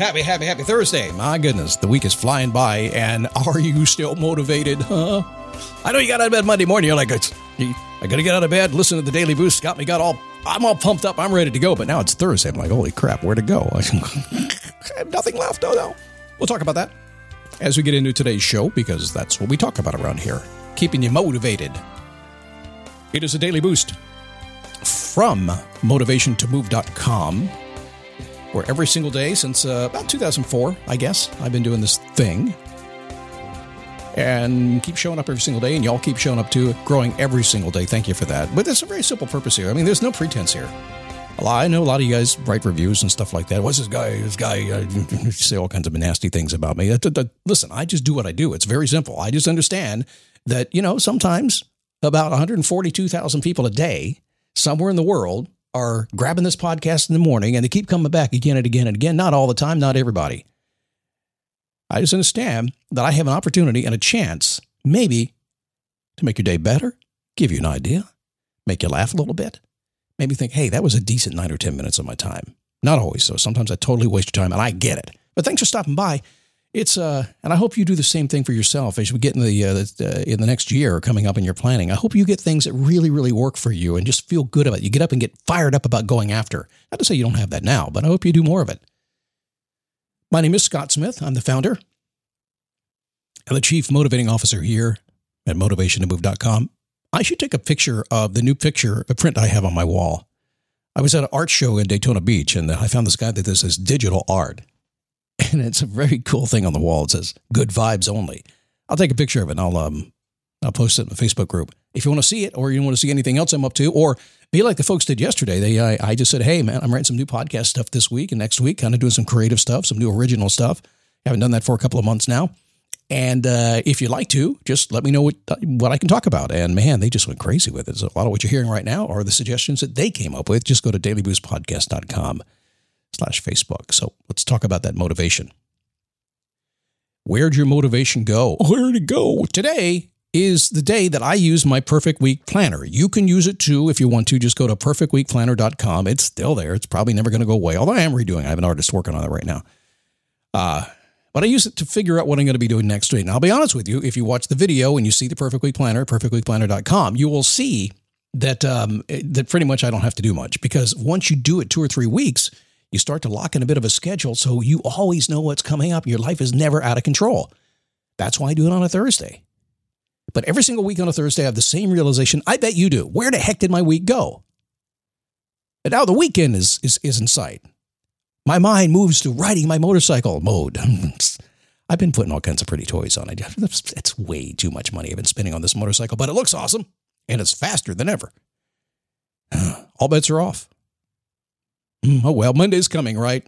Happy, happy, happy Thursday. My goodness, the week is flying by, and are you still motivated, huh? I know you got out of bed Monday morning. You're like, I got to get out of bed, listen to the Daily Boost. Got me, got all, I'm all pumped up. I'm ready to go. But now it's Thursday. I'm like, holy crap, where to go? I have nothing left. Oh, no. We'll talk about that as we get into today's show because that's what we talk about around here keeping you motivated. It is a Daily Boost from motivationtomove.com where every single day since uh, about 2004, I guess, I've been doing this thing. And keep showing up every single day, and y'all keep showing up too, growing every single day. Thank you for that. But there's a very simple purpose here. I mean, there's no pretense here. I know a lot of you guys write reviews and stuff like that. What's this guy? This guy uh, say all kinds of nasty things about me. Listen, I just do what I do. It's very simple. I just understand that you know sometimes about 142,000 people a day somewhere in the world are grabbing this podcast in the morning and they keep coming back again and again and again. Not all the time, not everybody. I just understand that I have an opportunity and a chance, maybe, to make your day better, give you an idea, make you laugh a little bit, maybe think, hey, that was a decent nine or 10 minutes of my time. Not always so. Sometimes I totally waste your time and I get it. But thanks for stopping by. It's uh, and I hope you do the same thing for yourself as we get in the, uh, the in the next year coming up in your planning. I hope you get things that really, really work for you and just feel good about it. You get up and get fired up about going after. Not to say you don't have that now, but I hope you do more of it. My name is Scott Smith. I'm the founder and the chief motivating officer here at motivationtomove.com. I should take a picture of the new picture, a print I have on my wall. I was at an art show in Daytona Beach, and I found this guy that does this digital art and it's a very cool thing on the wall. It says "Good vibes only." I'll take a picture of it and I'll um I'll post it in the Facebook group. If you want to see it, or you want to see anything else I'm up to, or be like the folks did yesterday. They I, I just said, "Hey man, I'm writing some new podcast stuff this week and next week, kind of doing some creative stuff, some new original stuff." I haven't done that for a couple of months now. And uh, if you'd like to, just let me know what what I can talk about. And man, they just went crazy with it. So a lot of what you're hearing right now are the suggestions that they came up with. Just go to dailyboostpodcast.com slash Facebook. So let's talk about that motivation. Where'd your motivation go? Where'd it go? Today is the day that I use my perfect week planner. You can use it too if you want to. Just go to perfectweekplanner.com. It's still there. It's probably never going to go away, although I am redoing it. I have an artist working on it right now. Uh, but I use it to figure out what I'm going to be doing next week. And I'll be honest with you, if you watch the video and you see the perfect week planner, perfectweekplanner.com, you will see that um, that pretty much I don't have to do much because once you do it two or three weeks, you start to lock in a bit of a schedule so you always know what's coming up. Your life is never out of control. That's why I do it on a Thursday. But every single week on a Thursday, I have the same realization. I bet you do. Where the heck did my week go? And now the weekend is, is, is in sight. My mind moves to riding my motorcycle mode. I've been putting all kinds of pretty toys on it. It's way too much money I've been spending on this motorcycle, but it looks awesome and it's faster than ever. All bets are off. Mm, oh, well, Monday's coming, right?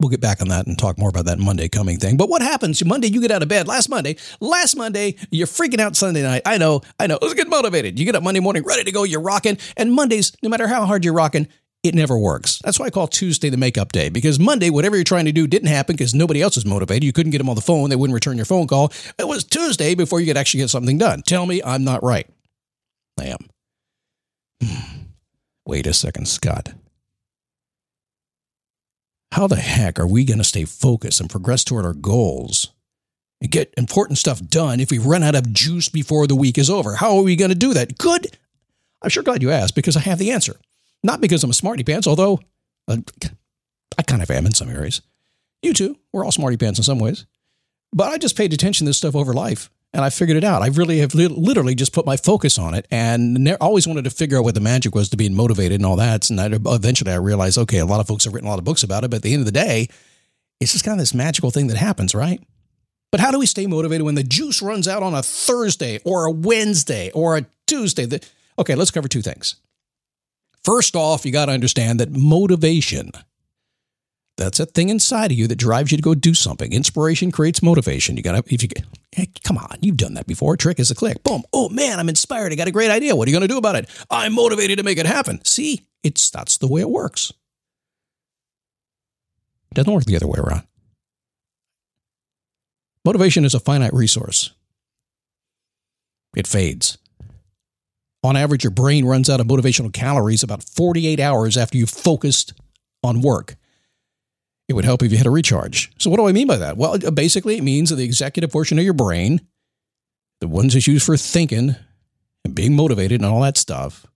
We'll get back on that and talk more about that Monday coming thing. But what happens Monday? You get out of bed last Monday. Last Monday, you're freaking out Sunday night. I know, I know. Let's get motivated. You get up Monday morning, ready to go. You're rocking. And Mondays, no matter how hard you're rocking, it never works. That's why I call Tuesday the makeup day because Monday, whatever you're trying to do didn't happen because nobody else was motivated. You couldn't get them on the phone. They wouldn't return your phone call. It was Tuesday before you could actually get something done. Tell me I'm not right. I am. Wait a second, Scott. How the heck are we going to stay focused and progress toward our goals and get important stuff done if we run out of juice before the week is over? How are we going to do that? Good. I'm sure glad you asked because I have the answer. Not because I'm a smarty pants, although uh, I kind of am in some areas. You too. We're all smarty pants in some ways. But I just paid attention to this stuff over life and I figured it out. I really have li- literally just put my focus on it and ne- always wanted to figure out what the magic was to being motivated and all that. And I, eventually I realized, okay, a lot of folks have written a lot of books about it, but at the end of the day, it's just kind of this magical thing that happens, right? But how do we stay motivated when the juice runs out on a Thursday or a Wednesday or a Tuesday? Okay, let's cover two things. First off, you got to understand that motivation that's a thing inside of you that drives you to go do something. Inspiration creates motivation. You gotta if you hey, come on, you've done that before. Trick is a click. Boom. Oh man, I'm inspired. I got a great idea. What are you gonna do about it? I'm motivated to make it happen. See, it's that's the way it works. It doesn't work the other way around. Motivation is a finite resource. It fades. On average, your brain runs out of motivational calories about 48 hours after you've focused on work. It would help if you had a recharge. So, what do I mean by that? Well, uh, basically, it means that the executive portion of your brain, the ones that's used for thinking and being motivated and all that stuff,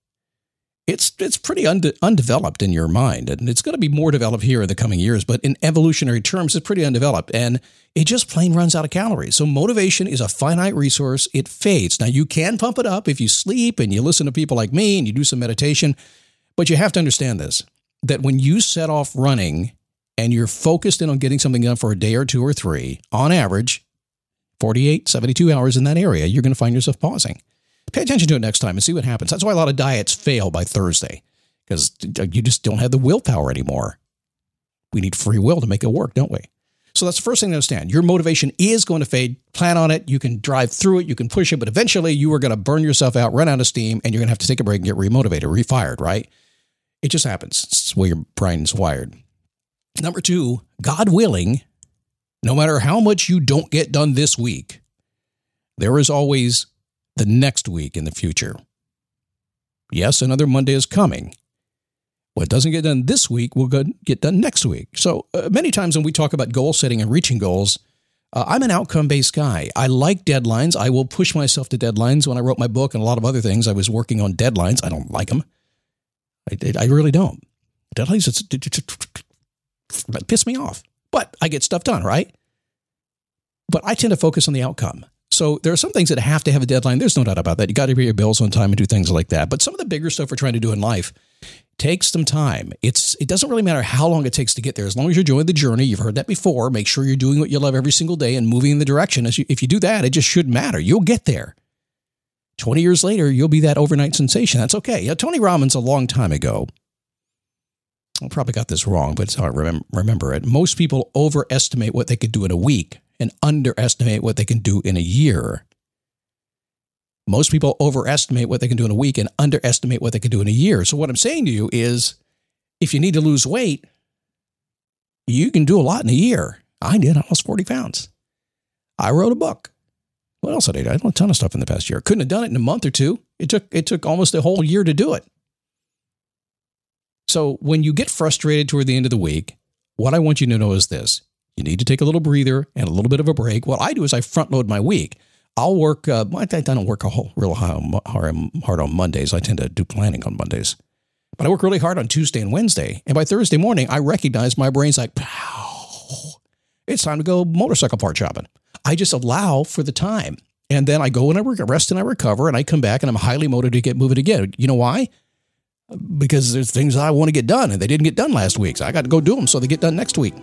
it's it's pretty unde- undeveloped in your mind, and it's going to be more developed here in the coming years. But in evolutionary terms, it's pretty undeveloped, and it just plain runs out of calories. So motivation is a finite resource; it fades. Now you can pump it up if you sleep and you listen to people like me and you do some meditation, but you have to understand this: that when you set off running and you're focused in on getting something done for a day or two or three, on average, 48, 72 hours in that area, you're going to find yourself pausing. Pay attention to it next time and see what happens. That's why a lot of diets fail by Thursday because uh, you just don't have the willpower anymore. We need free will to make it work, don't we? So that's the first thing to understand. Your motivation is going to fade. Plan on it. You can drive through it. You can push it, but eventually you are going to burn yourself out, run out of steam, and you're going to have to take a break and get remotivated, refired, right? It just happens. It's the way your brain's wired. Number two, God willing, no matter how much you don't get done this week, there is always the next week in the future. Yes, another Monday is coming. What doesn't get done this week will get done next week. So, uh, many times when we talk about goal setting and reaching goals, uh, I'm an outcome based guy. I like deadlines. I will push myself to deadlines. When I wrote my book and a lot of other things, I was working on deadlines. I don't like them. I, I really don't. Deadlines, it's, piss me off. But I get stuff done, right? But I tend to focus on the outcome. So there are some things that have to have a deadline. There's no doubt about that. You got to pay your bills on time and do things like that. But some of the bigger stuff we're trying to do in life takes some time. It's it doesn't really matter how long it takes to get there. As long as you're enjoying the journey, you've heard that before. Make sure you're doing what you love every single day and moving in the direction. As you, if you do that, it just should matter. You'll get there. 20 years later, you'll be that overnight sensation. That's okay. Know, Tony Robbins, a long time ago, I probably got this wrong, but it's how I remember, remember it. Most people overestimate what they could do in a week and underestimate what they can do in a year. Most people overestimate what they can do in a week and underestimate what they can do in a year. So, what I'm saying to you is if you need to lose weight, you can do a lot in a year. I did. I lost 40 pounds. I wrote a book. What else did I? I did a ton of stuff in the past year. Couldn't have done it in a month or two. It took it took almost a whole year to do it. So when you get frustrated toward the end of the week, what I want you to know is this. You need to take a little breather and a little bit of a break. What I do is I front load my week. I'll work, uh, I don't work a whole real hard on Mondays. I tend to do planning on Mondays. But I work really hard on Tuesday and Wednesday. And by Thursday morning, I recognize my brain's like, Pow, it's time to go motorcycle part shopping. I just allow for the time. And then I go and I rest and I recover and I come back and I'm highly motivated to get moving again. You know why? Because there's things I want to get done and they didn't get done last week. So I got to go do them so they get done next week.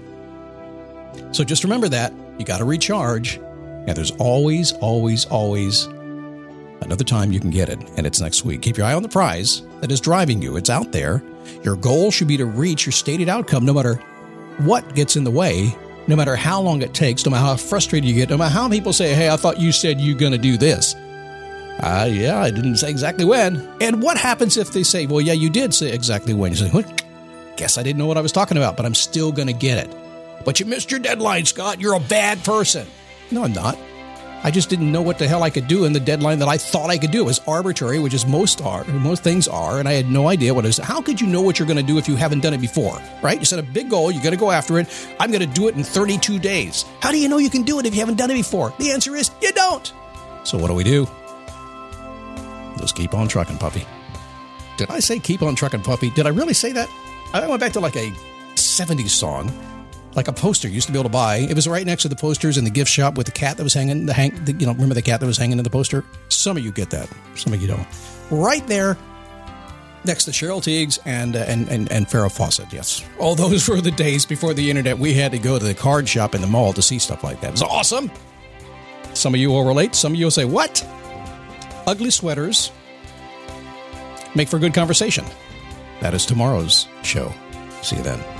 So just remember that you got to recharge, and there's always, always, always another time you can get it, and it's next week. Keep your eye on the prize that is driving you. It's out there. Your goal should be to reach your stated outcome no matter what gets in the way, no matter how long it takes, no matter how frustrated you get, no matter how people say, Hey, I thought you said you're going to do this. Uh, yeah, I didn't say exactly when. And what happens if they say, well, yeah, you did say exactly when? You say? Guess I didn't know what I was talking about, but I'm still going to get it. But you missed your deadline, Scott. You're a bad person. No, I'm not. I just didn't know what the hell I could do in the deadline that I thought I could do. It was arbitrary, which is most are, most things are, and I had no idea what it is. How could you know what you're going to do if you haven't done it before, right? You set a big goal, you got to go after it. I'm going to do it in 32 days. How do you know you can do it if you haven't done it before? The answer is you don't. So what do we do? Just keep on trucking, puppy. Did I say keep on trucking, puppy? Did I really say that? I went back to like a 70s song like a poster you used to be able to buy. It was right next to the posters in the gift shop with the cat that was hanging. The hang, the, you know, remember the cat that was hanging in the poster? Some of you get that. Some of you don't. Right there, next to Cheryl Tiegs and uh, and and and Farrah Fawcett. Yes, all those were the days before the internet. We had to go to the card shop in the mall to see stuff like that. It was awesome. Some of you will relate. Some of you will say, "What?" Ugly sweaters make for good conversation. That is tomorrow's show. See you then.